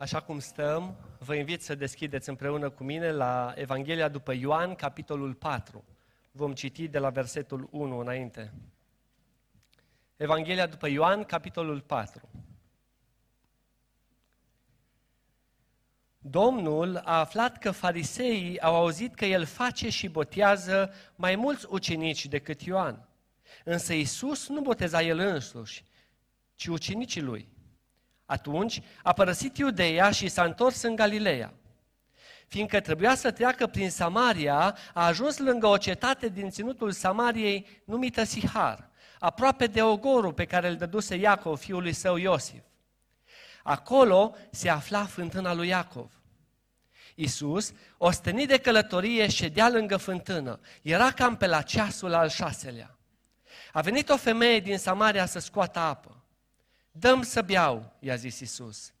Așa cum stăm, vă invit să deschideți împreună cu mine la Evanghelia după Ioan, capitolul 4. Vom citi de la versetul 1 înainte. Evanghelia după Ioan, capitolul 4. Domnul a aflat că fariseii au auzit că el face și botează mai mulți ucenici decât Ioan. Însă Isus nu boteza el însuși, ci ucenicii lui. Atunci a părăsit Iudeea și s-a întors în Galileea. Fiindcă trebuia să treacă prin Samaria, a ajuns lângă o cetate din ținutul Samariei numită Sihar, aproape de ogorul pe care îl dăduse Iacov, fiul lui său Iosif. Acolo se afla fântâna lui Iacov. Iisus, ostenit de călătorie, ședea lângă fântână. Era cam pe la ceasul al șaselea. A venit o femeie din Samaria să scoată apă. Dăm să beau, i-a zis Isus.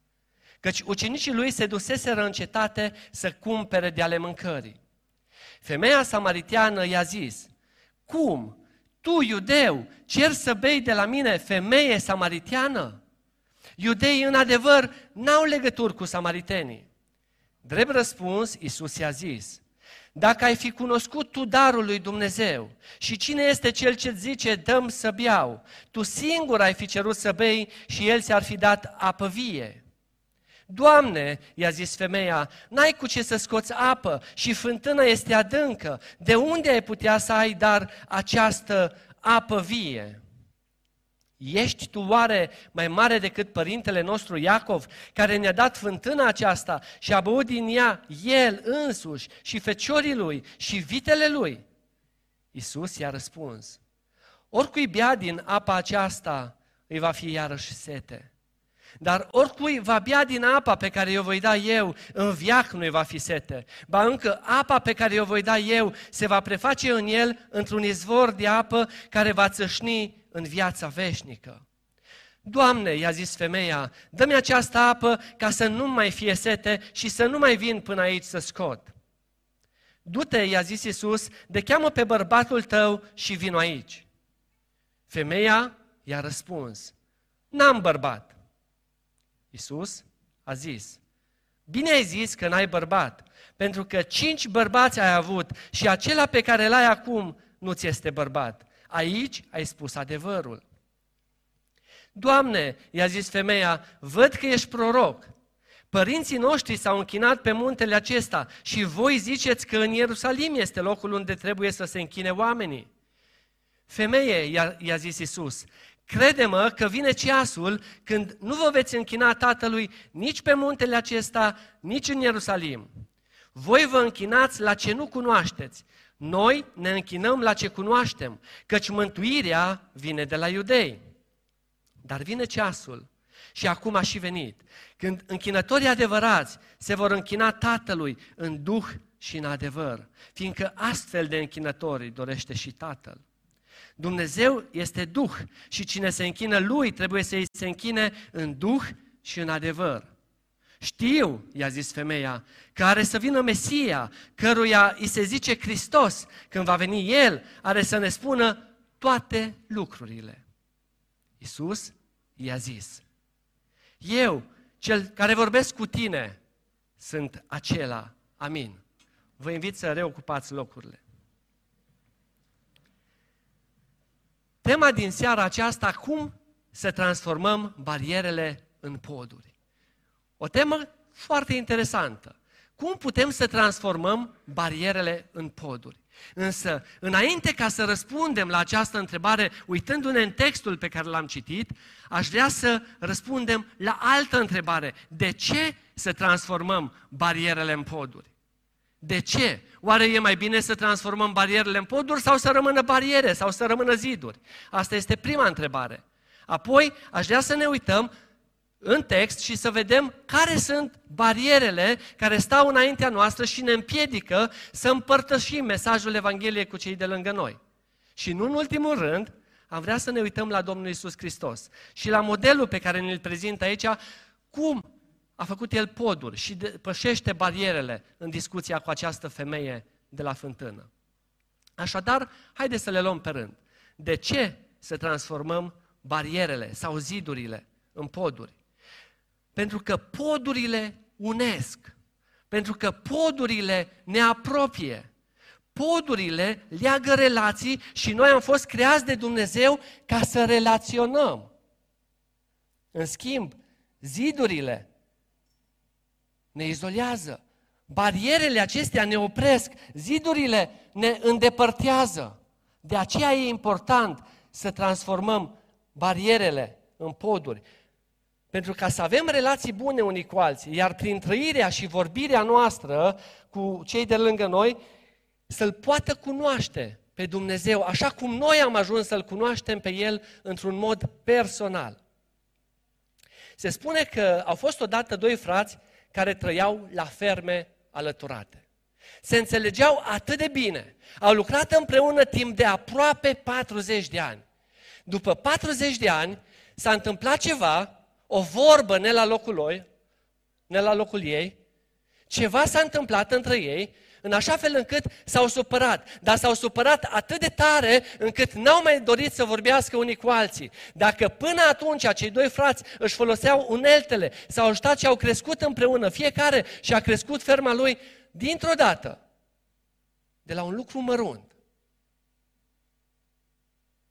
Căci ucenicii lui se duseseră în cetate să cumpere de ale mâncării. Femeia samariteană i-a zis, Cum? Tu, iudeu, cer să bei de la mine femeie samariteană? Iudeii, în adevăr, n-au legături cu samaritenii. Drept răspuns, Isus i-a zis, dacă ai fi cunoscut tu darul lui Dumnezeu și cine este cel ce zice dăm să beau, tu singur ai fi cerut să bei și el ți-ar fi dat apă vie. Doamne, i-a zis femeia, n-ai cu ce să scoți apă și fântâna este adâncă. De unde ai putea să ai dar această apă vie? Ești tu oare mai mare decât părintele nostru Iacov, care ne-a dat fântâna aceasta și a băut din ea el însuși și feciorii lui și vitele lui? Iisus i-a răspuns, oricui bea din apa aceasta, îi va fi iarăși sete. Dar oricui va bea din apa pe care o voi da eu, în viac nu va fi sete. Ba încă apa pe care o voi da eu se va preface în el într-un izvor de apă care va țășni în viața veșnică. Doamne, i-a zis femeia, dă-mi această apă ca să nu mai fie sete și să nu mai vin până aici să scot. Du-te, i-a zis Iisus, de cheamă pe bărbatul tău și vin aici. Femeia i-a răspuns, n-am bărbat. Iisus a zis, bine ai zis că n-ai bărbat, pentru că cinci bărbați ai avut și acela pe care l-ai acum nu ți este bărbat. Aici ai spus adevărul. Doamne, i-a zis femeia, văd că ești proroc. Părinții noștri s-au închinat pe muntele acesta și voi ziceți că în Ierusalim este locul unde trebuie să se închine oamenii. Femeie, i-a, i-a zis Isus, crede-mă că vine ceasul când nu vă veți închina Tatălui nici pe muntele acesta, nici în Ierusalim. Voi vă închinați la ce nu cunoașteți, noi ne închinăm la ce cunoaștem, căci mântuirea vine de la iudei. Dar vine ceasul și acum a și venit, când închinătorii adevărați se vor închina Tatălui în duh și în adevăr, fiindcă astfel de închinători dorește și Tatăl. Dumnezeu este Duh și cine se închină Lui trebuie să-i se închine în Duh și în adevăr. Știu, i-a zis femeia, că are să vină Mesia, căruia îi se zice Hristos. Când va veni El, are să ne spună toate lucrurile. Iisus i-a zis, eu, cel care vorbesc cu tine, sunt acela. Amin. Vă invit să reocupați locurile. Tema din seara aceasta, cum să transformăm barierele în poduri. O temă foarte interesantă. Cum putem să transformăm barierele în poduri? Însă, înainte ca să răspundem la această întrebare, uitându-ne în textul pe care l-am citit, aș vrea să răspundem la altă întrebare. De ce să transformăm barierele în poduri? De ce? Oare e mai bine să transformăm barierele în poduri sau să rămână bariere sau să rămână ziduri? Asta este prima întrebare. Apoi, aș vrea să ne uităm în text și să vedem care sunt barierele care stau înaintea noastră și ne împiedică să împărtășim mesajul Evangheliei cu cei de lângă noi. Și nu în ultimul rând, am vrea să ne uităm la Domnul Isus Hristos și la modelul pe care ne-l prezintă aici, cum a făcut El poduri și depășește barierele în discuția cu această femeie de la fântână. Așadar, haideți să le luăm pe rând. De ce să transformăm barierele sau zidurile în poduri? Pentru că podurile unesc. Pentru că podurile ne apropie. Podurile leagă relații și noi am fost creați de Dumnezeu ca să relaționăm. În schimb, zidurile ne izolează. Barierele acestea ne opresc, zidurile ne îndepărtează. De aceea e important să transformăm barierele în poduri. Pentru ca să avem relații bune unii cu alții, iar prin trăirea și vorbirea noastră cu cei de lângă noi, să-L poată cunoaște pe Dumnezeu, așa cum noi am ajuns să-L cunoaștem pe El într-un mod personal. Se spune că au fost odată doi frați care trăiau la ferme alăturate. Se înțelegeau atât de bine. Au lucrat împreună timp de aproape 40 de ani. După 40 de ani s-a întâmplat ceva, o vorbă ne la locul lui, ne la locul ei, ceva s-a întâmplat între ei în așa fel încât s-au supărat. Dar s-au supărat atât de tare încât n-au mai dorit să vorbească unii cu alții. Dacă până atunci acei doi frați își foloseau uneltele, s-au ajutat și au crescut împreună, fiecare și a crescut ferma lui, dintr-o dată, de la un lucru mărunt,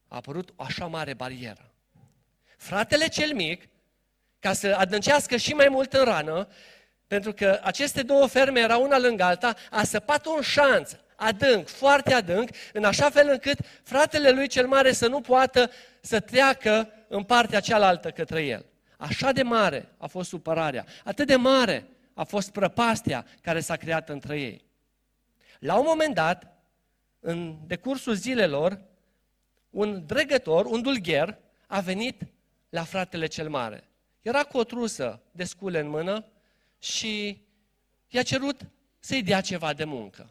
a apărut o așa mare barieră. Fratele cel mic, ca să adâncească și mai mult în rană, pentru că aceste două ferme erau una lângă alta, a săpat un șanț adânc, foarte adânc, în așa fel încât fratele lui cel mare să nu poată să treacă în partea cealaltă către el. Așa de mare a fost supărarea, atât de mare a fost prăpastia care s-a creat între ei. La un moment dat, în decursul zilelor, un dregător, un dulgher, a venit la fratele cel mare. Era cu o trusă de scule în mână și i-a cerut să-i dea ceva de muncă.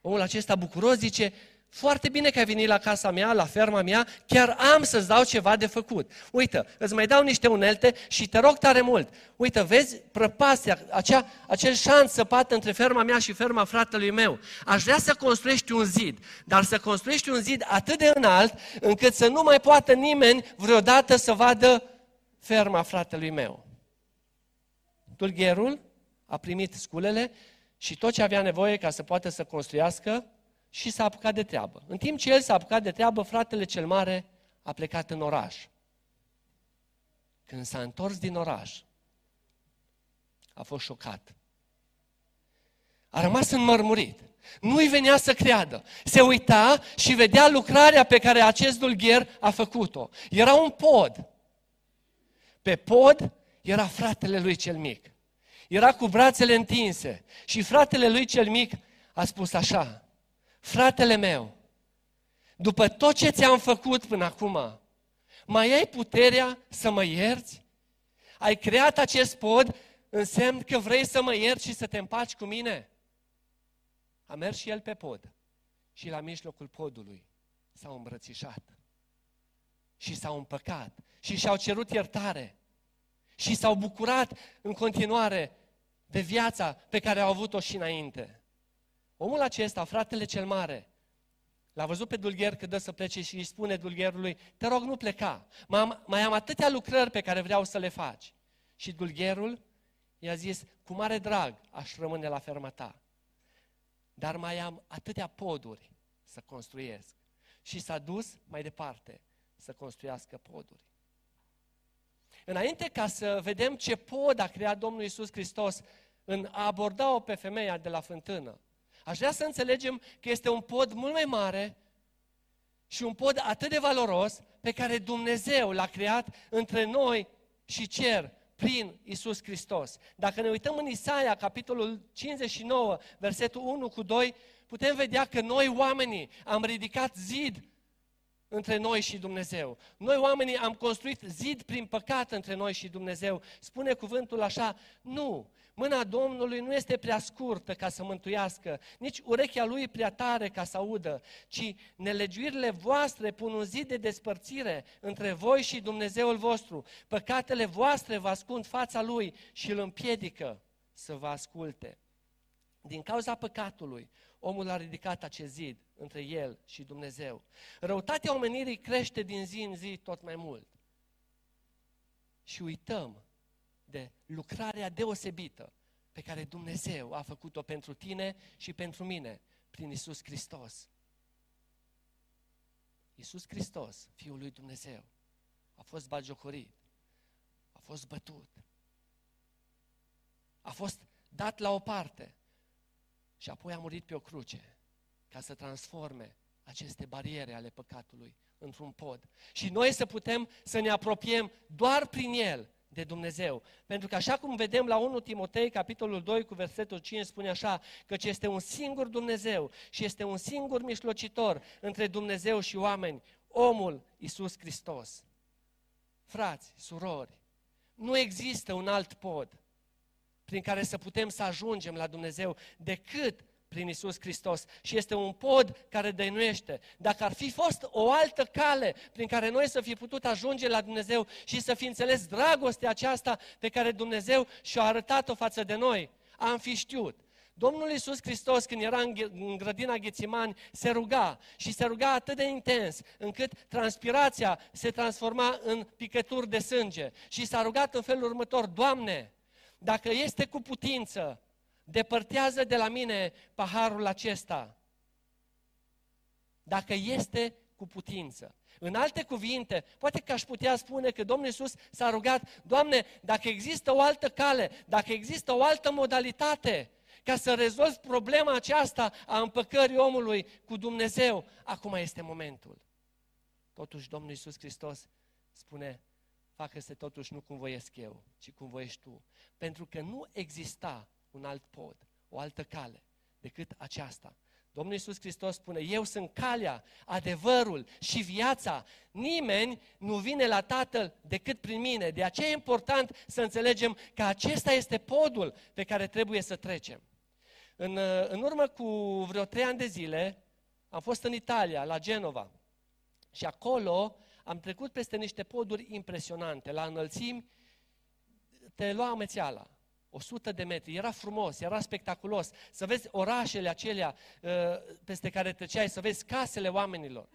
Omul acesta bucuros zice, foarte bine că ai venit la casa mea, la ferma mea, chiar am să-ți dau ceva de făcut. Uite, îți mai dau niște unelte și te rog tare mult. Uite, vezi prăpastia, acea, acel șanț săpat între ferma mea și ferma fratelui meu. Aș vrea să construiești un zid, dar să construiești un zid atât de înalt încât să nu mai poată nimeni vreodată să vadă ferma fratelui meu. Tulgherul a primit sculele și tot ce avea nevoie ca să poată să construiască și s-a apucat de treabă. În timp ce el s-a apucat de treabă, fratele cel mare a plecat în oraș. Când s-a întors din oraș, a fost șocat. A rămas înmărmurit. Nu-i venea să creadă. Se uita și vedea lucrarea pe care acest dulgher a făcut-o. Era un pod. Pe pod era fratele lui cel mic. Era cu brațele întinse și fratele lui cel mic a spus așa, fratele meu, după tot ce ți-am făcut până acum, mai ai puterea să mă ierți? Ai creat acest pod, însemn că vrei să mă ierți și să te împaci cu mine? A mers și el pe pod și la mijlocul podului s-au îmbrățișat și s-au împăcat și și-au cerut iertare și s-au bucurat în continuare de viața pe care au avut-o și înainte. Omul acesta, fratele cel mare, l-a văzut pe dulgher că dă să plece și îi spune dulgherului, te rog, nu pleca, mai am, mai am atâtea lucrări pe care vreau să le faci. Și dulgherul i-a zis, cu mare drag aș rămâne la ferma ta, dar mai am atâtea poduri să construiesc. Și s-a dus mai departe să construiască poduri. Înainte ca să vedem ce pod a creat Domnul Isus Hristos în a aborda-o pe femeia de la fântână, aș vrea să înțelegem că este un pod mult mai mare și un pod atât de valoros pe care Dumnezeu l-a creat între noi și cer prin Isus Hristos. Dacă ne uităm în Isaia, capitolul 59, versetul 1 cu 2, putem vedea că noi oamenii am ridicat zid între noi și Dumnezeu. Noi oamenii am construit zid prin păcat între noi și Dumnezeu. Spune cuvântul așa, nu, mâna Domnului nu este prea scurtă ca să mântuiască, nici urechea lui prea tare ca să audă, ci nelegiuirile voastre pun un zid de despărțire între voi și Dumnezeul vostru. Păcatele voastre vă ascund fața lui și îl împiedică să vă asculte. Din cauza păcatului, omul a ridicat acest zid între el și Dumnezeu. Răutatea omenirii crește din zi în zi tot mai mult. Și uităm de lucrarea deosebită pe care Dumnezeu a făcut-o pentru tine și pentru mine prin Isus Hristos. Isus Hristos, Fiul lui Dumnezeu, a fost bagiocorit, a fost bătut, a fost dat la o parte și apoi a murit pe o cruce ca să transforme aceste bariere ale păcatului într-un pod. Și noi să putem să ne apropiem doar prin El de Dumnezeu. Pentru că așa cum vedem la 1 Timotei, capitolul 2, cu versetul 5, spune așa, că este un singur Dumnezeu și este un singur mișlocitor între Dumnezeu și oameni, omul Isus Hristos. Frați, surori, nu există un alt pod prin care să putem să ajungem la Dumnezeu decât prin Isus Hristos și este un pod care dăinuiește. Dacă ar fi fost o altă cale prin care noi să fi putut ajunge la Dumnezeu și să fi înțeles dragostea aceasta pe care Dumnezeu și-a arătat-o față de noi, am fi știut. Domnul Iisus Hristos, când era în grădina Ghețimani, se ruga și se ruga atât de intens, încât transpirația se transforma în picături de sânge. Și s-a rugat în felul următor, Doamne, dacă este cu putință, depărtează de la mine paharul acesta. Dacă este cu putință. În alte cuvinte, poate că aș putea spune că Domnul Iisus s-a rugat, Doamne, dacă există o altă cale, dacă există o altă modalitate ca să rezolvi problema aceasta a împăcării omului cu Dumnezeu, acum este momentul. Totuși Domnul Iisus Hristos spune, facă-se totuși nu cum voiesc eu, ci cum voiești tu. Pentru că nu exista un alt pod, o altă cale decât aceasta. Domnul Iisus Hristos spune, eu sunt calea, adevărul și viața. Nimeni nu vine la Tatăl decât prin mine. De aceea e important să înțelegem că acesta este podul pe care trebuie să trecem. În, în urmă cu vreo trei ani de zile am fost în Italia, la Genova. Și acolo am trecut peste niște poduri impresionante. La înălțimi te lua amețeala. 100 de metri, era frumos, era spectaculos, să vezi orașele acelea uh, peste care treceai, să vezi casele oamenilor.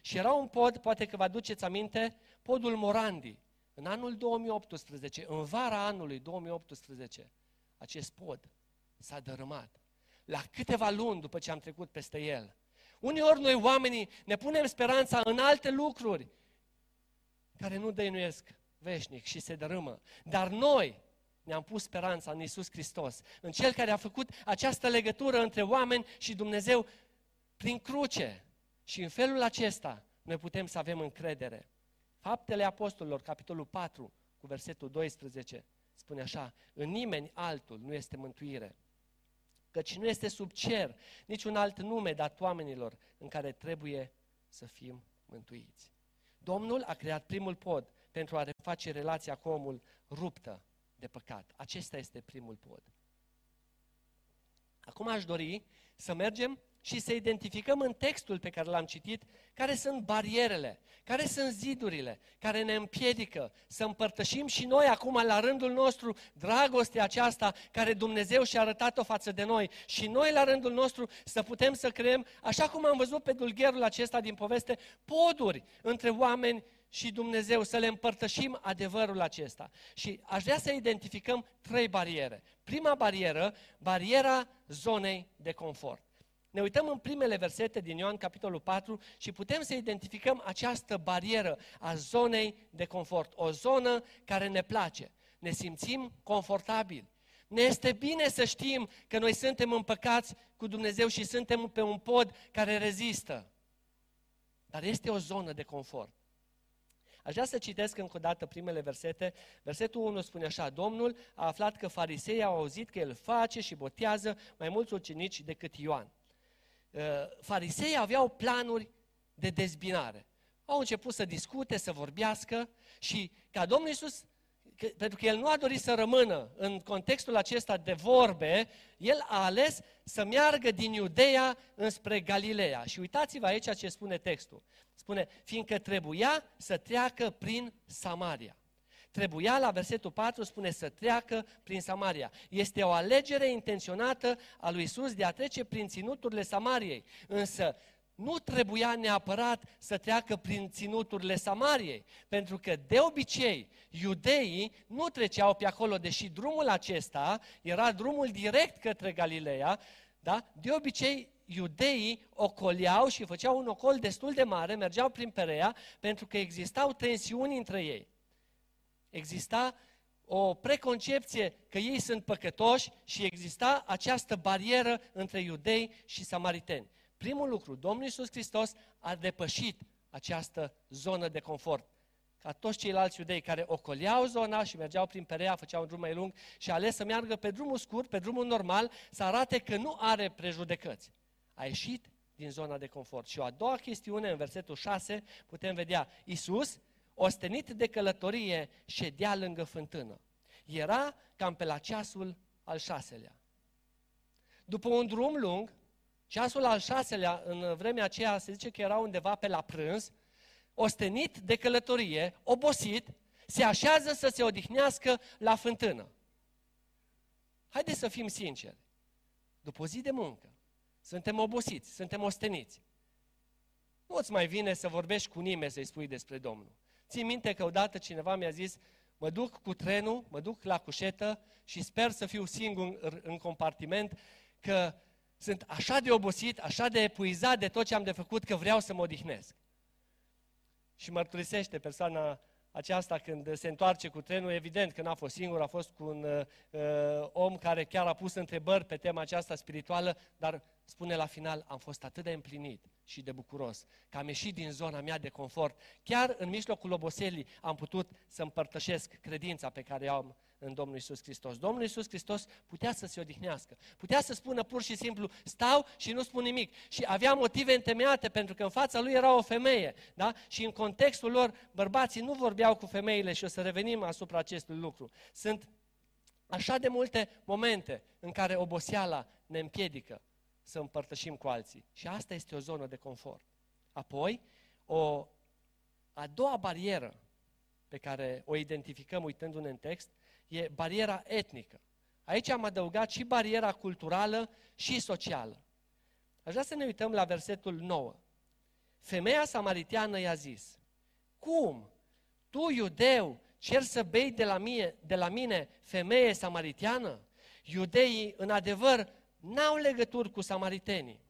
Și era un pod, poate că vă aduceți aminte, podul Morandi. În anul 2018, în vara anului 2018, acest pod s-a dărâmat. La câteva luni după ce am trecut peste el. Uneori noi oamenii ne punem speranța în alte lucruri care nu dăinuiesc veșnic și se dărâmă. Dar noi, ne-am pus speranța în Isus Hristos, în Cel care a făcut această legătură între oameni și Dumnezeu prin cruce. Și în felul acesta noi putem să avem încredere. Faptele Apostolilor, capitolul 4, cu versetul 12, spune așa, în nimeni altul nu este mântuire, căci nu este sub cer niciun alt nume dat oamenilor în care trebuie să fim mântuiți. Domnul a creat primul pod pentru a reface relația cu omul ruptă de păcat. Acesta este primul pod. Acum aș dori să mergem și să identificăm în textul pe care l-am citit care sunt barierele, care sunt zidurile, care ne împiedică să împărtășim și noi acum la rândul nostru dragostea aceasta care Dumnezeu și-a arătat-o față de noi și noi la rândul nostru să putem să creăm, așa cum am văzut pe dulgherul acesta din poveste, poduri între oameni și Dumnezeu, să le împărtășim adevărul acesta. Și aș vrea să identificăm trei bariere. Prima barieră, bariera zonei de confort. Ne uităm în primele versete din Ioan, capitolul 4, și putem să identificăm această barieră a zonei de confort. O zonă care ne place. Ne simțim confortabili. Ne este bine să știm că noi suntem împăcați cu Dumnezeu și suntem pe un pod care rezistă. Dar este o zonă de confort. Aș vrea să citesc încă o dată primele versete. Versetul 1 spune așa, Domnul a aflat că fariseii au auzit că el face și botează mai mulți ucenici decât Ioan. Uh, fariseii aveau planuri de dezbinare. Au început să discute, să vorbească și ca Domnul Iisus că, pentru că el nu a dorit să rămână în contextul acesta de vorbe, el a ales să meargă din Iudeea înspre Galileea. Și uitați-vă aici ce spune textul. Spune, fiindcă trebuia să treacă prin Samaria. Trebuia, la versetul 4, spune să treacă prin Samaria. Este o alegere intenționată a lui Isus de a trece prin ținuturile Samariei. Însă nu trebuia neapărat să treacă prin ținuturile Samariei, pentru că de obicei iudeii nu treceau pe acolo, deși drumul acesta era drumul direct către Galileea, da? de obicei iudeii ocoleau și făceau un ocol destul de mare, mergeau prin Perea, pentru că existau tensiuni între ei. Exista o preconcepție că ei sunt păcătoși și exista această barieră între iudei și samariteni. Primul lucru, Domnul Iisus Hristos a depășit această zonă de confort. Ca toți ceilalți iudei care ocoleau zona și mergeau prin Perea, făceau un drum mai lung și a ales să meargă pe drumul scurt, pe drumul normal, să arate că nu are prejudecăți. A ieșit din zona de confort. Și o a doua chestiune, în versetul 6, putem vedea, Iisus ostenit de călătorie, ședea lângă fântână. Era cam pe la ceasul al șaselea. După un drum lung, ceasul al șaselea, în vremea aceea, se zice că era undeva pe la prânz, ostenit de călătorie, obosit, se așează să se odihnească la fântână. Haideți să fim sinceri. După o zi de muncă, suntem obosiți, suntem osteniți. Nu îți mai vine să vorbești cu nimeni să-i spui despre Domnul. Țin minte că odată cineva mi-a zis, mă duc cu trenul, mă duc la cușetă și sper să fiu singur în compartiment, că sunt așa de obosit, așa de epuizat de tot ce am de făcut, că vreau să mă odihnesc. Și mărturisește persoana aceasta când se întoarce cu trenul, evident că n-a fost singur, a fost cu un uh, uh, om care chiar a pus întrebări pe tema aceasta spirituală, dar spune la final, am fost atât de împlinit și de bucuros că am ieșit din zona mea de confort. Chiar în mijlocul oboselii am putut să împărtășesc credința pe care o am în Domnul Isus Hristos. Domnul Isus Hristos putea să se odihnească. Putea să spună pur și simplu, stau și nu spun nimic. Și avea motive întemeiate pentru că în fața lui era o femeie. Da? Și în contextul lor, bărbații nu vorbeau cu femeile și o să revenim asupra acestui lucru. Sunt așa de multe momente în care oboseala ne împiedică să împărtășim cu alții. Și asta este o zonă de confort. Apoi, o a doua barieră pe care o identificăm uitându-ne în text e bariera etnică. Aici am adăugat și bariera culturală și socială. Aș vrea să ne uităm la versetul 9. Femeia samariteană i-a zis, Cum? Tu, iudeu, cer să bei de la, mie, de la mine femeie samariteană? Iudeii, în adevăr, n-au legături cu samaritenii.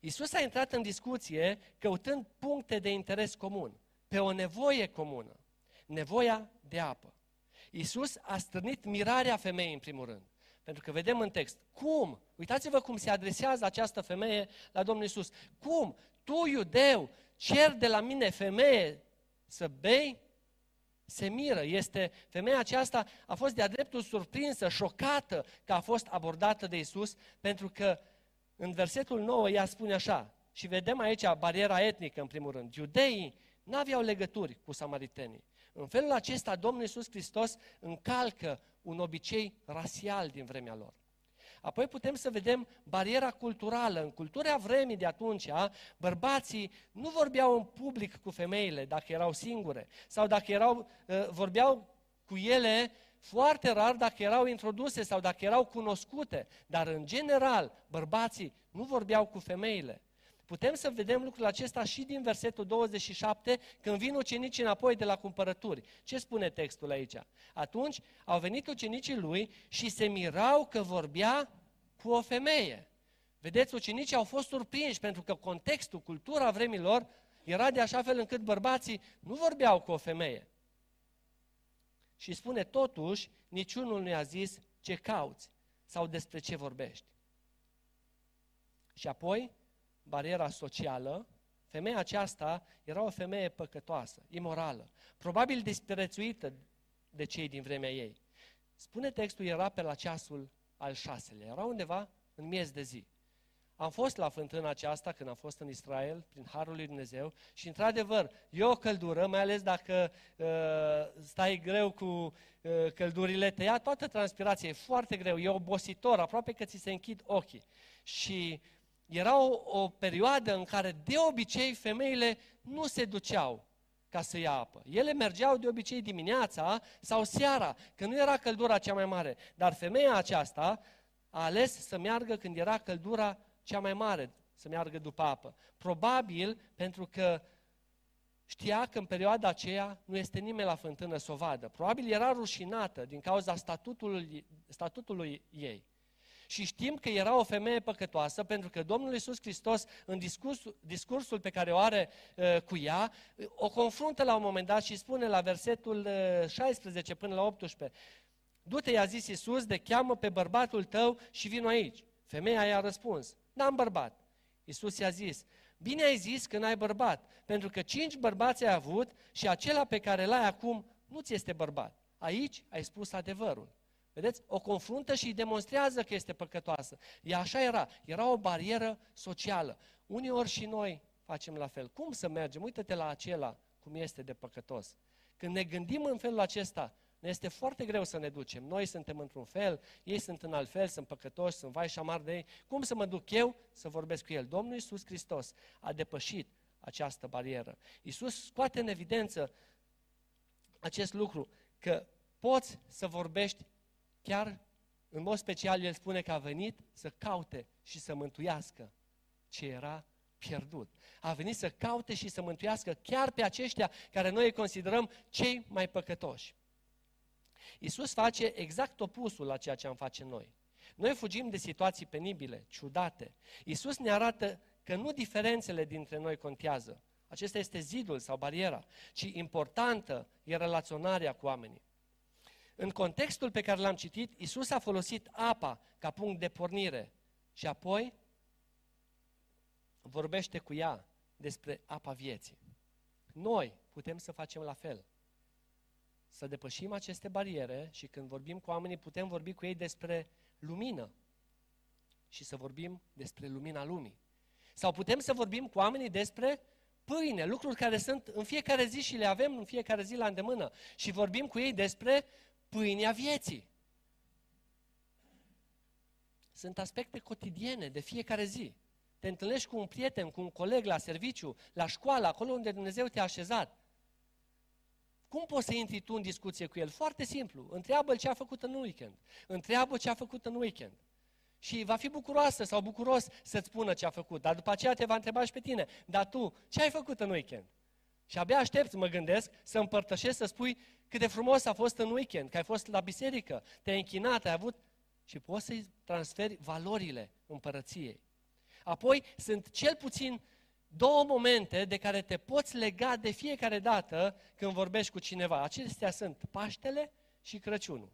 Iisus a intrat în discuție căutând puncte de interes comun, pe o nevoie comună, nevoia de apă. Iisus a strânit mirarea femeii în primul rând. Pentru că vedem în text, cum? Uitați-vă cum se adresează această femeie la Domnul Iisus. Cum? Tu, iudeu, cer de la mine femeie să bei? Se miră. Este, femeia aceasta a fost de-a dreptul surprinsă, șocată că a fost abordată de Iisus, pentru că în versetul 9 ea spune așa, și vedem aici bariera etnică în primul rând. Iudeii nu aveau legături cu samaritenii. În felul acesta, Domnul Iisus Hristos încalcă un obicei rasial din vremea lor. Apoi putem să vedem bariera culturală. În cultura vremii de atunci, bărbații nu vorbeau în public cu femeile dacă erau singure sau dacă erau, uh, vorbeau cu ele foarte rar dacă erau introduse sau dacă erau cunoscute, dar în general bărbații nu vorbeau cu femeile. Putem să vedem lucrul acesta și din versetul 27, când vin ucenicii înapoi de la cumpărături. Ce spune textul aici? Atunci au venit ucenicii lui și se mirau că vorbea cu o femeie. Vedeți, ucenicii au fost surprinși pentru că contextul, cultura vremilor era de așa fel încât bărbații nu vorbeau cu o femeie. Și spune totuși, niciunul nu i-a zis ce cauți sau despre ce vorbești. Și apoi, bariera socială, femeia aceasta era o femeie păcătoasă, imorală, probabil disprețuită de cei din vremea ei. Spune textul, era pe la ceasul al șaselea, era undeva în miez de zi. Am fost la fântâna aceasta când am fost în Israel, prin Harul lui Dumnezeu, și într-adevăr, e o căldură, mai ales dacă uh, stai greu cu uh, căldurile, te ia toată transpirația, e foarte greu, e obositor, aproape că ți se închid ochii. Și era o, o perioadă în care de obicei femeile nu se duceau ca să ia apă. Ele mergeau de obicei dimineața sau seara, când nu era căldura cea mai mare. Dar femeia aceasta a ales să meargă când era căldura cea mai mare, să meargă după apă. Probabil pentru că știa că în perioada aceea nu este nimeni la fântână să o vadă. Probabil era rușinată din cauza statutului, statutului ei. Și știm că era o femeie păcătoasă pentru că Domnul Iisus Hristos în discursul, discursul pe care o are uh, cu ea, o confruntă la un moment dat și spune la versetul uh, 16 până la 18, Du-te, i-a zis Iisus, de cheamă pe bărbatul tău și vin aici. Femeia i-a răspuns, n-am bărbat. Iisus i-a zis, bine ai zis că n-ai bărbat, pentru că cinci bărbați ai avut și acela pe care l-ai acum nu ți este bărbat. Aici ai spus adevărul. Vedeți? O confruntă și îi demonstrează că este păcătoasă. Ea așa era. Era o barieră socială. Uneori și noi facem la fel. Cum să mergem? Uită-te la acela cum este de păcătos. Când ne gândim în felul acesta, ne este foarte greu să ne ducem. Noi suntem într-un fel, ei sunt în alt fel, sunt păcătoși, sunt vai și amar de ei. Cum să mă duc eu să vorbesc cu el? Domnul Iisus Hristos a depășit această barieră. Iisus scoate în evidență acest lucru, că poți să vorbești chiar, în mod special, El spune că a venit să caute și să mântuiască ce era pierdut. A venit să caute și să mântuiască chiar pe aceștia care noi îi considerăm cei mai păcătoși. Iisus face exact opusul la ceea ce am face noi. Noi fugim de situații penibile, ciudate. Iisus ne arată că nu diferențele dintre noi contează. Acesta este zidul sau bariera, ci importantă e relaționarea cu oamenii. În contextul pe care l-am citit, Isus a folosit apa ca punct de pornire și apoi vorbește cu ea despre apa vieții. Noi putem să facem la fel. Să depășim aceste bariere și când vorbim cu oamenii putem vorbi cu ei despre lumină și să vorbim despre lumina lumii. Sau putem să vorbim cu oamenii despre pâine, lucruri care sunt în fiecare zi și le avem în fiecare zi la îndemână. Și vorbim cu ei despre pâinea vieții. Sunt aspecte cotidiene de fiecare zi. Te întâlnești cu un prieten, cu un coleg la serviciu, la școală, acolo unde Dumnezeu te-a așezat. Cum poți să intri tu în discuție cu el? Foarte simplu. Întreabă-l ce a făcut în weekend. Întreabă ce a făcut în weekend. Și va fi bucuroasă sau bucuros să-ți spună ce a făcut. Dar după aceea te va întreba și pe tine. Dar tu, ce ai făcut în weekend? Și abia aștept, mă gândesc, să împărtășesc, să spui cât de frumos a fost în weekend, că ai fost la biserică, te-ai închinat, ai avut... Și poți să-i transferi valorile împărăției. Apoi sunt cel puțin două momente de care te poți lega de fiecare dată când vorbești cu cineva. Acestea sunt Paștele și Crăciunul.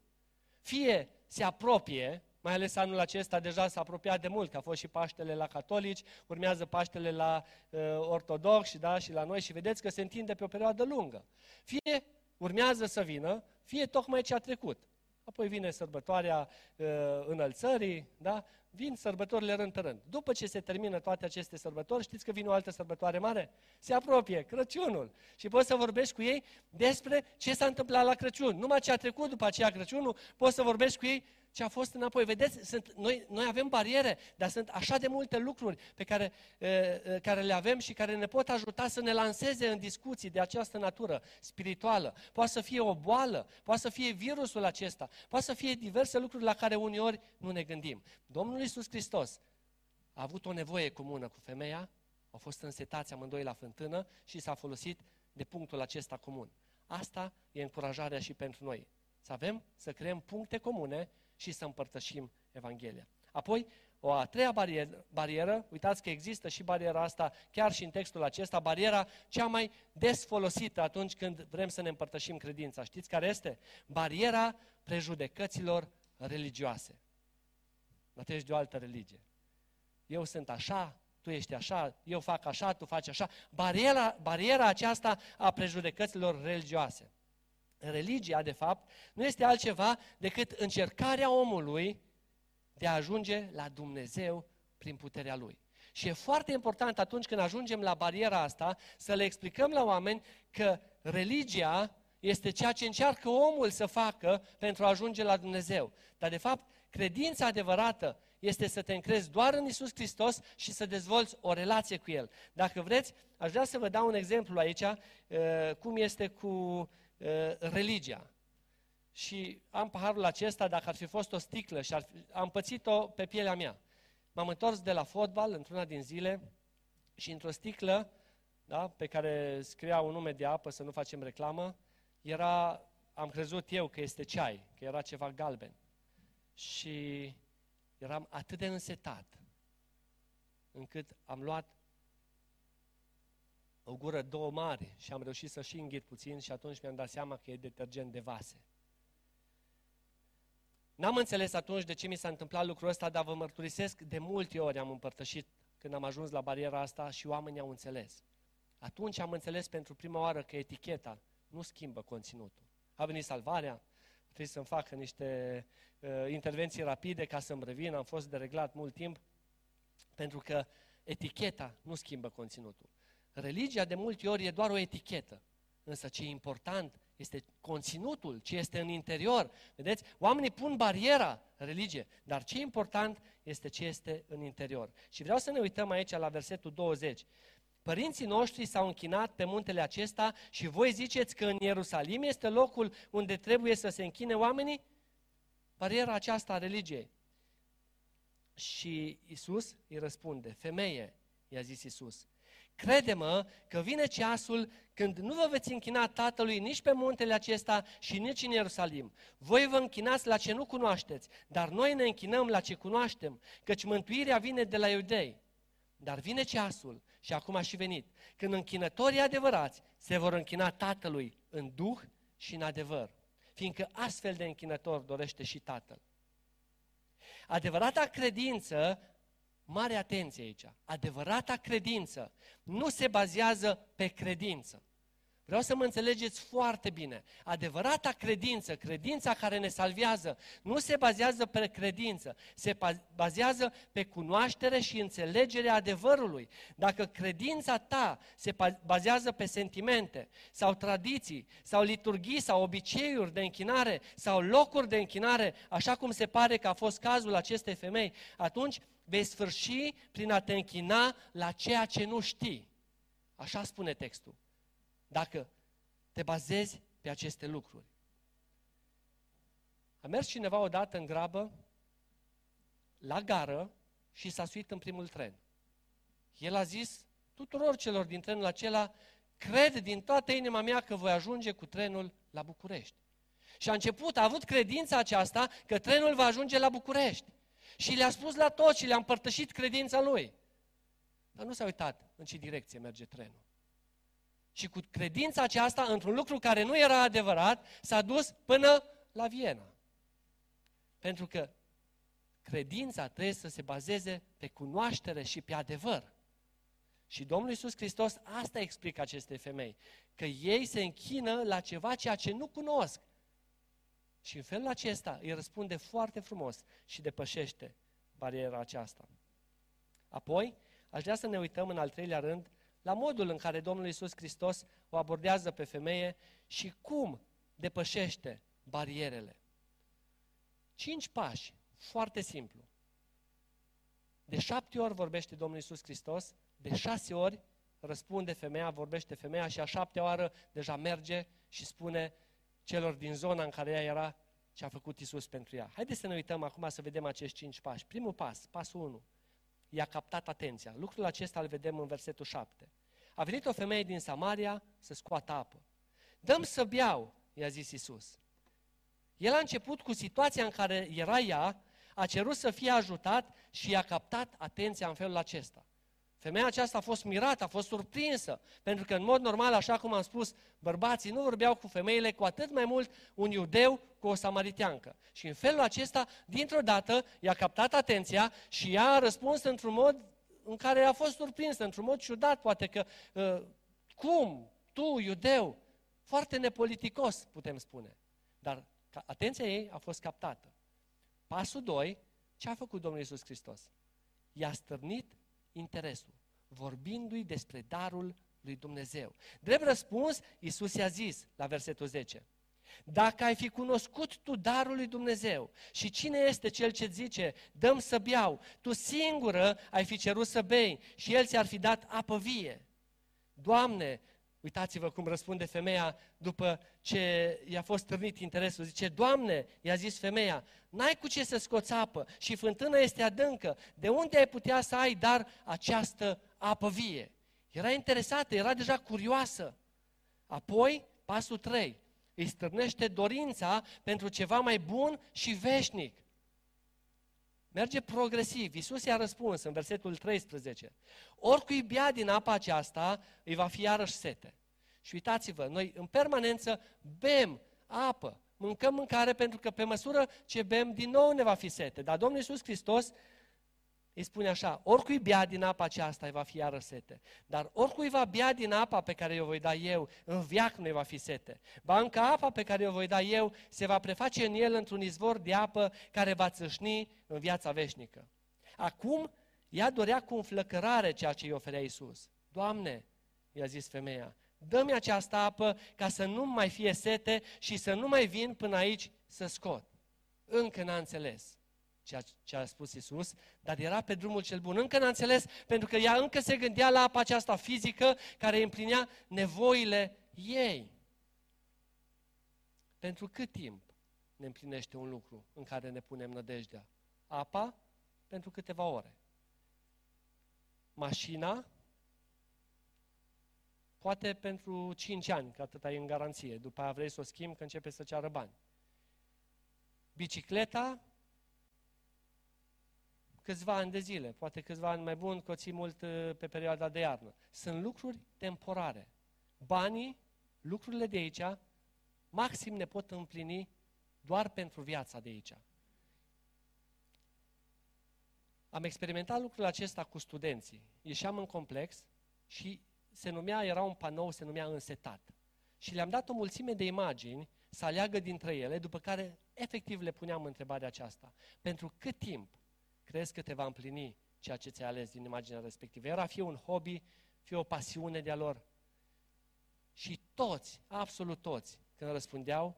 Fie se apropie mai ales anul acesta deja s-a apropiat de mult, că a fost și Paștele la catolici, urmează Paștele la uh, ortodoxi da, și la noi și vedeți că se întinde pe o perioadă lungă. Fie urmează să vină, fie tocmai ce a trecut. Apoi vine sărbătoarea uh, înălțării, da? vin sărbătorile rând pe rând. După ce se termină toate aceste sărbători, știți că vine o altă sărbătoare mare? Se apropie, Crăciunul. Și poți să vorbești cu ei despre ce s-a întâmplat la Crăciun. Numai ce a trecut după aceea Crăciunul, poți să vorbești cu ei ce a fost înapoi. Vedeți, sunt, noi, noi avem bariere, dar sunt așa de multe lucruri pe care, e, care le avem și care ne pot ajuta să ne lanseze în discuții de această natură spirituală. Poate să fie o boală, poate să fie virusul acesta, poate să fie diverse lucruri la care uneori nu ne gândim. Domnul Iisus Hristos a avut o nevoie comună cu femeia, au fost însetați amândoi la fântână și s-a folosit de punctul acesta comun. Asta e încurajarea și pentru noi. Să avem, să creăm puncte comune și să împărtășim Evanghelia. Apoi, o a treia barieră, barieră, uitați că există și bariera asta chiar și în textul acesta, bariera cea mai des folosită atunci când vrem să ne împărtășim credința. Știți care este? Bariera prejudecăților religioase. Dar tu ești de o altă religie. Eu sunt așa, tu ești așa, eu fac așa, tu faci așa. Bariera, bariera aceasta a prejudecăților religioase. Religia, de fapt, nu este altceva decât încercarea omului de a ajunge la Dumnezeu prin puterea Lui. Și e foarte important atunci când ajungem la bariera asta să le explicăm la oameni că religia este ceea ce încearcă omul să facă pentru a ajunge la Dumnezeu. Dar de fapt, credința adevărată este să te încrezi doar în Isus Hristos și să dezvolți o relație cu El. Dacă vreți, aș vrea să vă dau un exemplu aici, uh, cum este cu Uh, religia. Și am paharul acesta, dacă ar fi fost o sticlă și ar fi, am pățit-o pe pielea mea. m-am întors de la fotbal într-una din zile și într-o sticlă da, pe care scria un nume de apă, să nu facem reclamă, era, am crezut eu că este ceai, că era ceva galben. Și eram atât de însetat, încât am luat o gură două mari și am reușit să și înghit puțin și atunci mi-am dat seama că e detergent de vase. N-am înțeles atunci de ce mi s-a întâmplat lucrul ăsta, dar vă mărturisesc, de multe ori am împărtășit când am ajuns la bariera asta și oamenii au înțeles. Atunci am înțeles pentru prima oară că eticheta nu schimbă conținutul. A venit salvarea, trebuie să-mi facă niște uh, intervenții rapide ca să-mi revin, am fost dereglat mult timp, pentru că eticheta nu schimbă conținutul. Religia de multe ori e doar o etichetă, însă ce e important este conținutul, ce este în interior. Vedeți? Oamenii pun bariera religie, dar ce e important este ce este în interior. Și vreau să ne uităm aici la versetul 20. Părinții noștri s-au închinat pe muntele acesta și voi ziceți că în Ierusalim este locul unde trebuie să se închine oamenii? Bariera aceasta a religiei. Și Isus îi răspunde, femeie, i-a zis Isus, crede-mă că vine ceasul când nu vă veți închina Tatălui nici pe muntele acesta și nici în Ierusalim. Voi vă închinați la ce nu cunoașteți, dar noi ne închinăm la ce cunoaștem, căci mântuirea vine de la iudei. Dar vine ceasul, și acum a și venit, când închinătorii adevărați se vor închina Tatălui în duh și în adevăr, fiindcă astfel de închinător dorește și Tatăl. Adevărata credință, mare atenție aici, adevărata credință nu se bazează pe credință. Vreau să mă înțelegeți foarte bine. Adevărata credință, credința care ne salvează, nu se bazează pe credință, se bazează pe cunoaștere și înțelegerea adevărului. Dacă credința ta se bazează pe sentimente sau tradiții sau liturghii sau obiceiuri de închinare sau locuri de închinare, așa cum se pare că a fost cazul acestei femei, atunci vei sfârși prin a te închina la ceea ce nu știi. Așa spune textul dacă te bazezi pe aceste lucruri. A mers cineva odată în grabă la gară și s-a suit în primul tren. El a zis tuturor celor din trenul acela, cred din toată inima mea că voi ajunge cu trenul la București. Și a început, a avut credința aceasta că trenul va ajunge la București. Și le-a spus la toți și le-a împărtășit credința lui. Dar nu s-a uitat în ce direcție merge trenul. Și cu credința aceasta, într-un lucru care nu era adevărat, s-a dus până la Viena. Pentru că credința trebuie să se bazeze pe cunoaștere și pe adevăr. Și Domnul Iisus Hristos asta explică acestei femei, că ei se închină la ceva ceea ce nu cunosc. Și în felul acesta îi răspunde foarte frumos și depășește bariera aceasta. Apoi, aș vrea să ne uităm în al treilea rând la modul în care Domnul Iisus Hristos o abordează pe femeie și cum depășește barierele. Cinci pași, foarte simplu. De șapte ori vorbește Domnul Iisus Hristos, de șase ori răspunde femeia, vorbește femeia și a șaptea oară deja merge și spune celor din zona în care ea era ce a făcut Iisus pentru ea. Haideți să ne uităm acum să vedem acești cinci pași. Primul pas, pasul 1 i-a captat atenția. Lucrul acesta îl vedem în versetul 7. A venit o femeie din Samaria să scoată apă. Dăm să beau, i-a zis Isus. El a început cu situația în care era ea, a cerut să fie ajutat și i-a captat atenția în felul acesta. Femeia aceasta a fost mirată, a fost surprinsă, pentru că în mod normal, așa cum am spus, bărbații nu vorbeau cu femeile, cu atât mai mult un iudeu cu o samariteancă. Și în felul acesta, dintr-o dată, i-a captat atenția și ea a răspuns într-un mod în care a fost surprinsă, într-un mod ciudat, poate că, uh, cum, tu, iudeu, foarte nepoliticos, putem spune. Dar atenția ei a fost captată. Pasul 2, ce a făcut Domnul Iisus Hristos? I-a stârnit interesul, vorbindu-i despre darul lui Dumnezeu. Drept răspuns, Iisus i-a zis la versetul 10, dacă ai fi cunoscut tu darul lui Dumnezeu și cine este cel ce zice, dăm să beau, tu singură ai fi cerut să bei și el ți-ar fi dat apă vie. Doamne, Uitați-vă cum răspunde femeia după ce i-a fost târnit interesul. Zice, Doamne, i-a zis femeia, n-ai cu ce să scoți apă și fântâna este adâncă. De unde ai putea să ai dar această apă vie? Era interesată, era deja curioasă. Apoi, pasul 3, îi stârnește dorința pentru ceva mai bun și veșnic. Merge progresiv. Iisus i-a răspuns în versetul 13. Oricui bea din apa aceasta, îi va fi iarăși sete. Și uitați-vă, noi în permanență bem apă, mâncăm mâncare pentru că pe măsură ce bem, din nou ne va fi sete. Dar Domnul Iisus Hristos îi spune așa, oricui bea din apa aceasta îi va fi iară sete, dar oricui va bea din apa pe care o voi da eu, în viac nu va fi sete. Ba încă apa pe care o voi da eu se va preface în el într-un izvor de apă care va țâșni în viața veșnică. Acum, ea dorea cu înflăcărare ceea ce îi oferea Iisus. Doamne, i-a zis femeia, dă-mi această apă ca să nu mai fie sete și să nu mai vin până aici să scot. Încă n-a înțeles ceea ce a spus Isus, dar era pe drumul cel bun. Încă n-a înțeles, pentru că ea încă se gândea la apa aceasta fizică care împlinea nevoile ei. Pentru cât timp ne împlinește un lucru în care ne punem nădejdea? Apa pentru câteva ore. Mașina poate pentru 5 ani, că atât ai în garanție. După aia vrei să o schimbi că începe să ceară bani. Bicicleta câțiva ani de zile, poate câțiva ani mai bun, că o ții mult uh, pe perioada de iarnă. Sunt lucruri temporare. Banii, lucrurile de aici, maxim ne pot împlini doar pentru viața de aici. Am experimentat lucrul acesta cu studenții. Ieșeam în complex și se numea, era un panou, se numea însetat. Și le-am dat o mulțime de imagini să aleagă dintre ele, după care efectiv le puneam întrebarea aceasta. Pentru cât timp crezi că te va împlini ceea ce ți-ai ales din imaginea respectivă. Era fie un hobby, fie o pasiune de-a lor. Și toți, absolut toți, când răspundeau,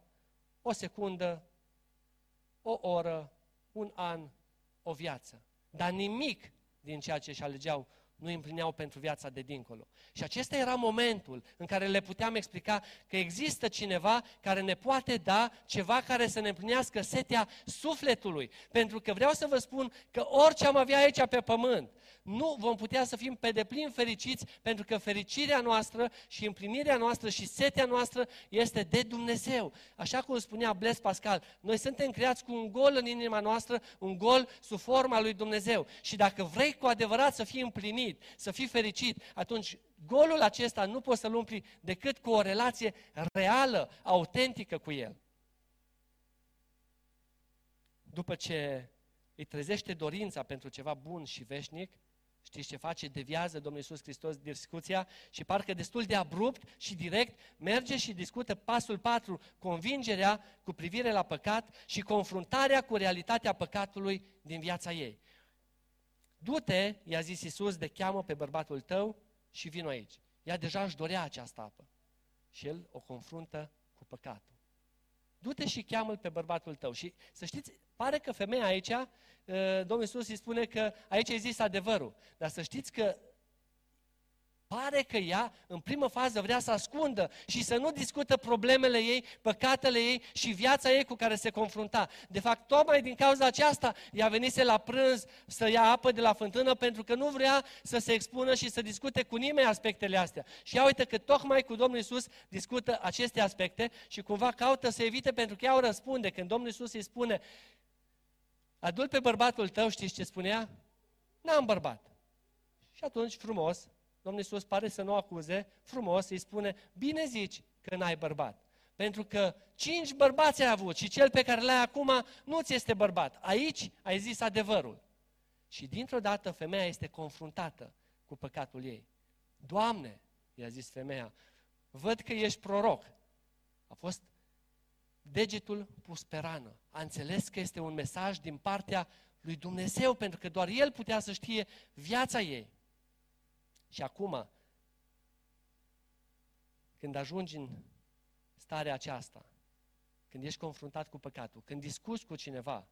o secundă, o oră, un an, o viață. Dar nimic din ceea ce își alegeau nu îi împlineau pentru viața de dincolo. Și acesta era momentul în care le puteam explica că există cineva care ne poate da ceva care să ne împlinească setea sufletului. Pentru că vreau să vă spun că orice am avea aici pe pământ, nu vom putea să fim pe deplin fericiți pentru că fericirea noastră și împlinirea noastră și setea noastră este de Dumnezeu. Așa cum spunea Bles Pascal, noi suntem creați cu un gol în inima noastră, un gol sub forma lui Dumnezeu. Și dacă vrei cu adevărat să fii împlinit, să fii fericit, atunci golul acesta nu poți să-l umpli decât cu o relație reală, autentică cu El. După ce îi trezește dorința pentru ceva bun și veșnic, Știți ce face? Deviază Domnul Iisus Hristos discuția și parcă destul de abrupt și direct merge și discută pasul 4, convingerea cu privire la păcat și confruntarea cu realitatea păcatului din viața ei. Du-te, i-a zis Iisus, de cheamă pe bărbatul tău și vino aici. Ea deja își dorea această apă și el o confruntă cu păcatul. Du-te și cheamă pe bărbatul tău. Și să știți, pare că femeia aici Domnul Iisus îi spune că aici e zis adevărul. Dar să știți că pare că ea, în primă fază, vrea să ascundă și să nu discută problemele ei, păcatele ei și viața ei cu care se confrunta. De fapt, tocmai din cauza aceasta, ea venise la prânz să ia apă de la fântână pentru că nu vrea să se expună și să discute cu nimeni aspectele astea. Și ea uite că tocmai cu Domnul Isus discută aceste aspecte și cumva caută să evite pentru că ea o răspunde. Când Domnul Isus îi spune, Adul pe bărbatul tău, știți ce spunea? N-am bărbat. Și atunci, frumos, Domnul Iisus pare să nu acuze, frumos îi spune, bine zici că n-ai bărbat. Pentru că cinci bărbați ai avut și cel pe care l-ai acum nu ți este bărbat. Aici ai zis adevărul. Și dintr-o dată femeia este confruntată cu păcatul ei. Doamne, i-a zis femeia, văd că ești proroc. A fost degetul pus pe rană. A înțeles că este un mesaj din partea lui Dumnezeu, pentru că doar El putea să știe viața ei. Și acum, când ajungi în starea aceasta, când ești confruntat cu păcatul, când discuți cu cineva,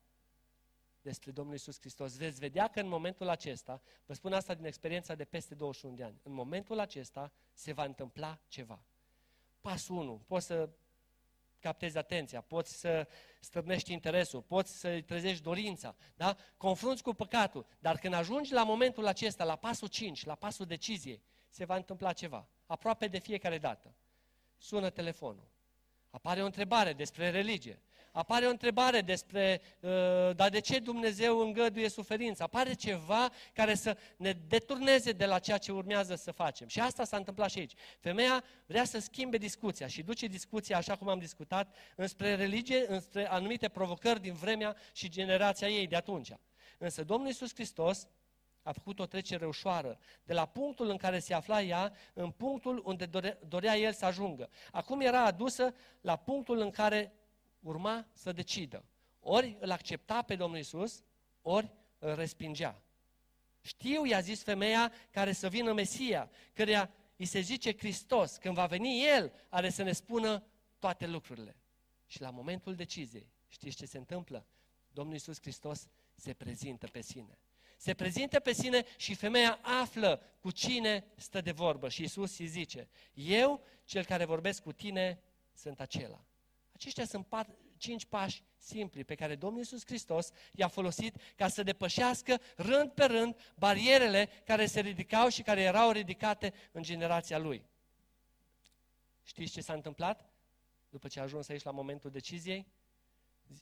despre Domnul Isus Hristos, veți vedea că în momentul acesta, vă spun asta din experiența de peste 21 de ani, în momentul acesta se va întâmpla ceva. Pasul 1, poți să captezi atenția, poți să strânești interesul, poți să trezești dorința, da? confrunți cu păcatul, dar când ajungi la momentul acesta, la pasul 5, la pasul deciziei, se va întâmpla ceva, aproape de fiecare dată. Sună telefonul, apare o întrebare despre religie, apare o întrebare despre, uh, dar de ce Dumnezeu îngăduie suferința? Apare ceva care să ne deturneze de la ceea ce urmează să facem. Și asta s-a întâmplat și aici. Femeia vrea să schimbe discuția și duce discuția, așa cum am discutat, înspre religie, înspre anumite provocări din vremea și generația ei de atunci. Însă Domnul Iisus Hristos a făcut o trecere ușoară, de la punctul în care se afla ea, în punctul unde dorea el să ajungă. Acum era adusă la punctul în care urma să decidă. Ori îl accepta pe Domnul Isus, ori îl respingea. Știu, i-a zis femeia, care să vină Mesia, căreia îi se zice Hristos. Când va veni El, are să ne spună toate lucrurile. Și la momentul deciziei, știți ce se întâmplă? Domnul Isus Hristos se prezintă pe sine. Se prezintă pe sine și femeia află cu cine stă de vorbă. Și Isus îi zice, eu, cel care vorbesc cu tine, sunt acela. Aceștia sunt pat, cinci pași simpli pe care Domnul Iisus Hristos i-a folosit ca să depășească rând pe rând barierele care se ridicau și care erau ridicate în generația lui. Știți ce s-a întâmplat după ce a ajuns aici la momentul deciziei?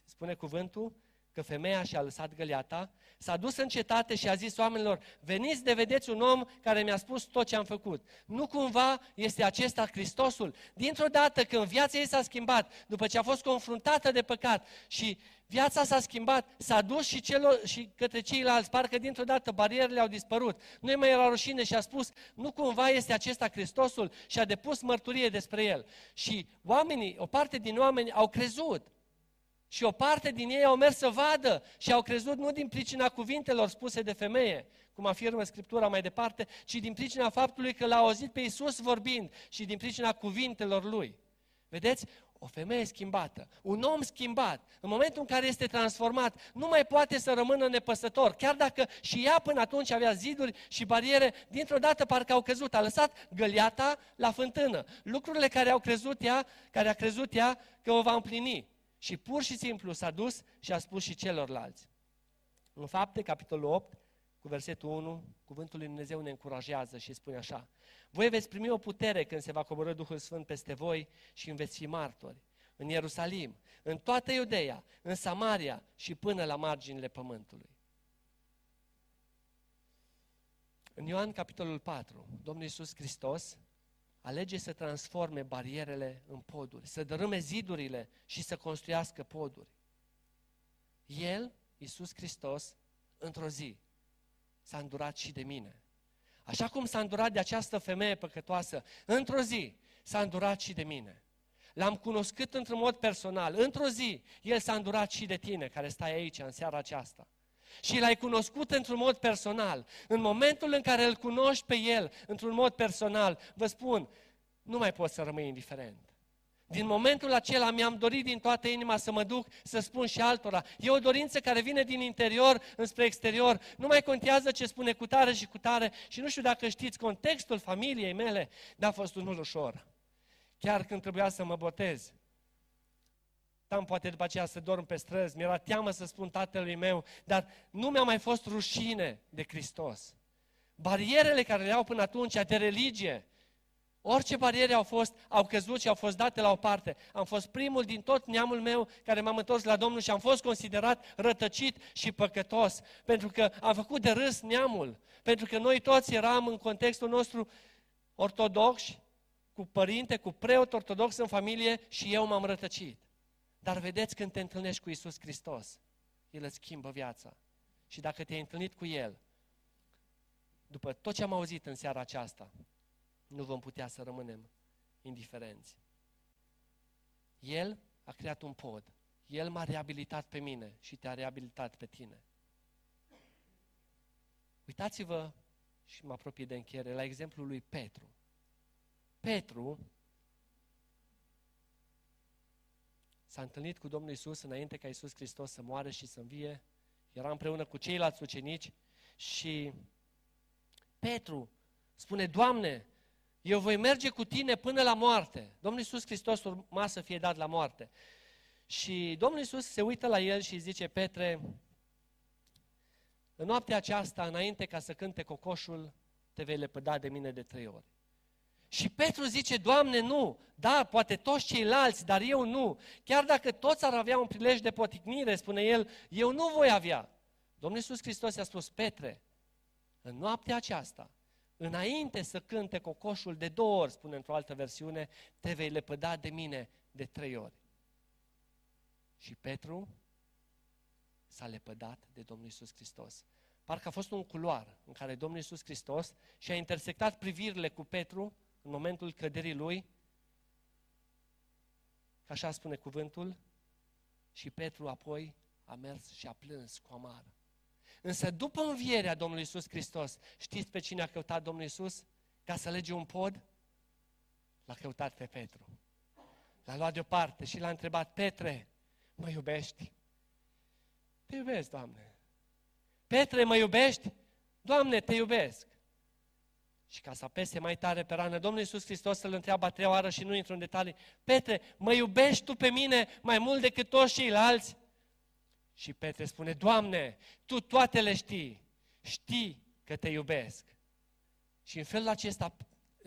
Spune cuvântul că femeia și-a lăsat găleata, s-a dus în cetate și a zis oamenilor, veniți de vedeți un om care mi-a spus tot ce am făcut. Nu cumva este acesta Hristosul? Dintr-o dată când viața ei s-a schimbat, după ce a fost confruntată de păcat și viața s-a schimbat, s-a dus și, celor, și către ceilalți, parcă dintr-o dată barierele au dispărut. Nu mai era rușine și a spus, nu cumva este acesta Hristosul și a depus mărturie despre el. Și oamenii, o parte din oameni au crezut. Și o parte din ei au mers să vadă și au crezut nu din pricina cuvintelor spuse de femeie, cum afirmă Scriptura mai departe, ci din pricina faptului că l-a auzit pe Iisus vorbind și din pricina cuvintelor lui. Vedeți? O femeie schimbată, un om schimbat, în momentul în care este transformat, nu mai poate să rămână nepăsător, chiar dacă și ea până atunci avea ziduri și bariere, dintr-o dată parcă au căzut, a lăsat găliata la fântână. Lucrurile care au crezut ea, care a crezut ea că o va împlini. Și pur și simplu s-a dus și a spus și celorlalți. În fapte, capitolul 8, cu versetul 1, cuvântul lui Dumnezeu ne încurajează și spune așa. Voi veți primi o putere când se va coborâ Duhul Sfânt peste voi și veți fi martori. În Ierusalim, în toată Iudeea, în Samaria și până la marginile pământului. În Ioan capitolul 4, Domnul Iisus Hristos alege să transforme barierele în poduri, să dărâme zidurile și să construiască poduri. El, Iisus Hristos, într-o zi, s-a îndurat și de mine. Așa cum s-a îndurat de această femeie păcătoasă, într-o zi s-a îndurat și de mine. L-am cunoscut într-un mod personal. Într-o zi, El s-a îndurat și de tine, care stai aici în seara aceasta și l-ai cunoscut într-un mod personal, în momentul în care îl cunoști pe el într-un mod personal, vă spun, nu mai poți să rămâi indiferent. Din momentul acela mi-am dorit din toată inima să mă duc să spun și altora. E o dorință care vine din interior înspre exterior. Nu mai contează ce spune cu tare și cu tare și nu știu dacă știți contextul familiei mele, dar a fost unul ușor. Chiar când trebuia să mă botez, Tam poate după aceea să dorm pe străzi, mi-era teamă să spun tatălui meu, dar nu mi-a mai fost rușine de Hristos. Barierele care le au până atunci de religie, orice bariere au fost, au căzut și au fost date la o parte. Am fost primul din tot neamul meu care m-am întors la Domnul și am fost considerat rătăcit și păcătos, pentru că am făcut de râs neamul, pentru că noi toți eram în contextul nostru ortodoxi, cu părinte, cu preot ortodox în familie și eu m-am rătăcit. Dar vedeți când te întâlnești cu Isus Hristos, El îți schimbă viața. Și dacă te-ai întâlnit cu El, după tot ce am auzit în seara aceasta, nu vom putea să rămânem indiferenți. El a creat un pod. El m-a reabilitat pe mine și te-a reabilitat pe tine. Uitați-vă și mă apropie de încheiere la exemplul lui Petru. Petru s-a întâlnit cu Domnul Isus înainte ca Isus Hristos să moară și să învie, era împreună cu ceilalți ucenici și Petru spune, Doamne, eu voi merge cu tine până la moarte. Domnul Iisus Hristos urma să fie dat la moarte. Și Domnul Iisus se uită la el și zice, Petre, în noaptea aceasta, înainte ca să cânte cocoșul, te vei lepăda de mine de trei ori. Și Petru zice, Doamne, nu, da, poate toți ceilalți, dar eu nu. Chiar dacă toți ar avea un prilej de poticnire, spune el, eu nu voi avea. Domnul Iisus Hristos i-a spus, Petre, în noaptea aceasta, înainte să cânte cocoșul de două ori, spune într-o altă versiune, te vei lepăda de mine de trei ori. Și Petru s-a lepădat de Domnul Isus Hristos. Parcă a fost un culoar în care Domnul Isus Hristos și-a intersectat privirile cu Petru în momentul căderii lui, așa spune cuvântul, și Petru apoi a mers și a plâns cu amară. Însă după învierea Domnului Isus Hristos, știți pe cine a căutat Domnul Isus ca să lege un pod? L-a căutat pe Petru. L-a luat deoparte și l-a întrebat, Petre, mă iubești? Te iubesc, Doamne. Petre, mă iubești? Doamne, te iubesc. Și ca să apese mai tare pe rană, Domnul Iisus Hristos îl întreabă a treia oară și nu intru în detalii. Petre, mă iubești tu pe mine mai mult decât toți ceilalți? Și Petre spune, Doamne, Tu toate le știi, știi că te iubesc. Și în felul acesta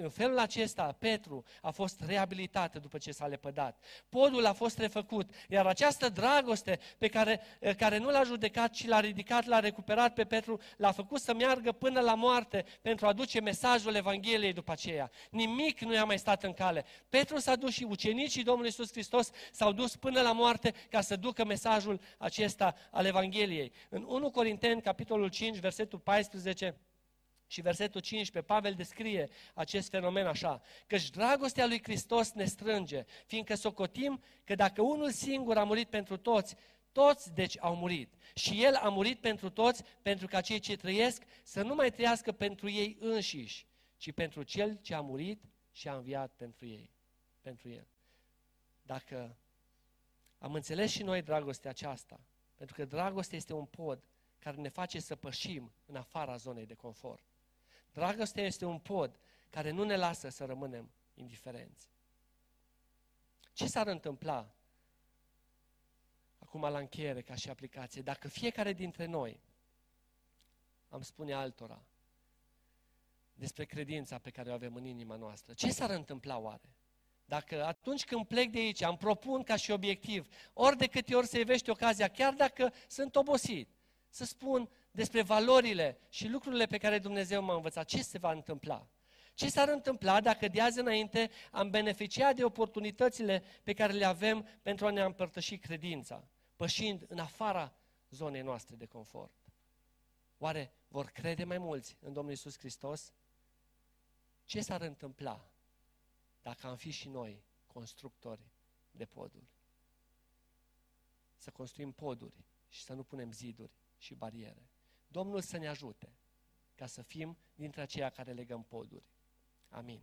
în felul acesta, Petru a fost reabilitat după ce s-a lepădat. Podul a fost refăcut, iar această dragoste pe care, care nu l-a judecat, ci l-a ridicat, l-a recuperat pe Petru, l-a făcut să meargă până la moarte pentru a duce mesajul Evangheliei după aceea. Nimic nu i-a mai stat în cale. Petru s-a dus și ucenicii Domnului Iisus Hristos s-au dus până la moarte ca să ducă mesajul acesta al Evangheliei. În 1 Corinteni, capitolul 5, versetul 14, și versetul 15, Pavel descrie acest fenomen așa, căci dragostea lui Hristos ne strânge, fiindcă socotim că dacă unul singur a murit pentru toți, toți deci au murit. Și El a murit pentru toți, pentru ca cei ce trăiesc să nu mai trăiască pentru ei înșiși, ci pentru Cel ce a murit și a înviat pentru ei, pentru El. Dacă am înțeles și noi dragostea aceasta, pentru că dragostea este un pod care ne face să pășim în afara zonei de confort. Dragostea este un pod care nu ne lasă să rămânem indiferenți. Ce s-ar întâmpla acum la încheiere ca și aplicație, dacă fiecare dintre noi am spune altora despre credința pe care o avem în inima noastră, ce s-ar întâmpla oare? Dacă atunci când plec de aici am propun ca și obiectiv, ori de câte ori se ivește ocazia, chiar dacă sunt obosit, să spun, despre valorile și lucrurile pe care Dumnezeu m-a învățat. Ce se va întâmpla? Ce s-ar întâmpla dacă de azi înainte am beneficiat de oportunitățile pe care le avem pentru a ne împărtăși credința, pășind în afara zonei noastre de confort? Oare vor crede mai mulți în Domnul Isus Hristos? Ce s-ar întâmpla dacă am fi și noi constructori de poduri? Să construim poduri și să nu punem ziduri și bariere. Domnul să ne ajute ca să fim dintre aceia care legăm poduri. Amin.